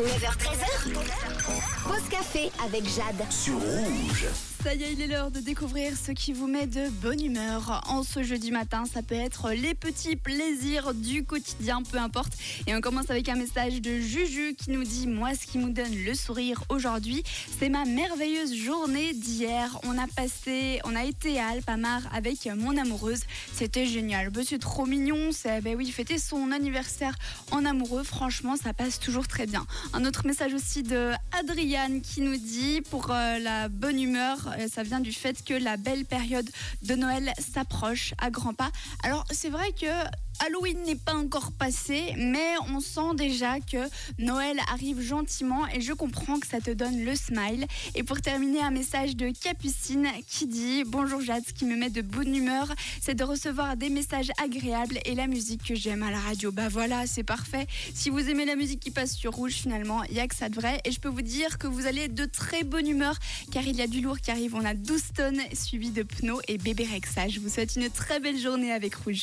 9h13h. Pause café avec Jade. sur rouge. Ça y est, il est l'heure de découvrir ce qui vous met de bonne humeur. En ce jeudi matin, ça peut être les petits plaisirs du quotidien, peu importe. Et on commence avec un message de Juju qui nous dit Moi, ce qui me donne le sourire aujourd'hui, c'est ma merveilleuse journée d'hier. On a passé, on a été à Alpamar avec mon amoureuse. C'était génial. Bah, c'est trop mignon. C'est, ben oui, fêter son anniversaire en amoureux. Franchement, ça passe toujours très bien. Un autre message aussi de Adriane qui nous dit Pour euh, la bonne humeur, ça vient du fait que la belle période de Noël s'approche à grands pas. Alors c'est vrai que Halloween n'est pas encore passé, mais on sent déjà que Noël arrive gentiment et je comprends que ça te donne le smile. Et pour terminer, un message de Capucine qui dit Bonjour Jade, ce qui me met de bonne humeur, c'est de recevoir des messages agréables et la musique que j'aime à la radio. Bah voilà, c'est parfait. Si vous aimez la musique qui passe sur rouge, finalement, il n'y a que ça de vrai. Et je peux vous dire que vous allez de très bonne humeur car il y a du lourd qui arrive. On a 12 tonnes suivi de Pno et Bébé Rexa. Je vous souhaite une très belle journée avec Rouge.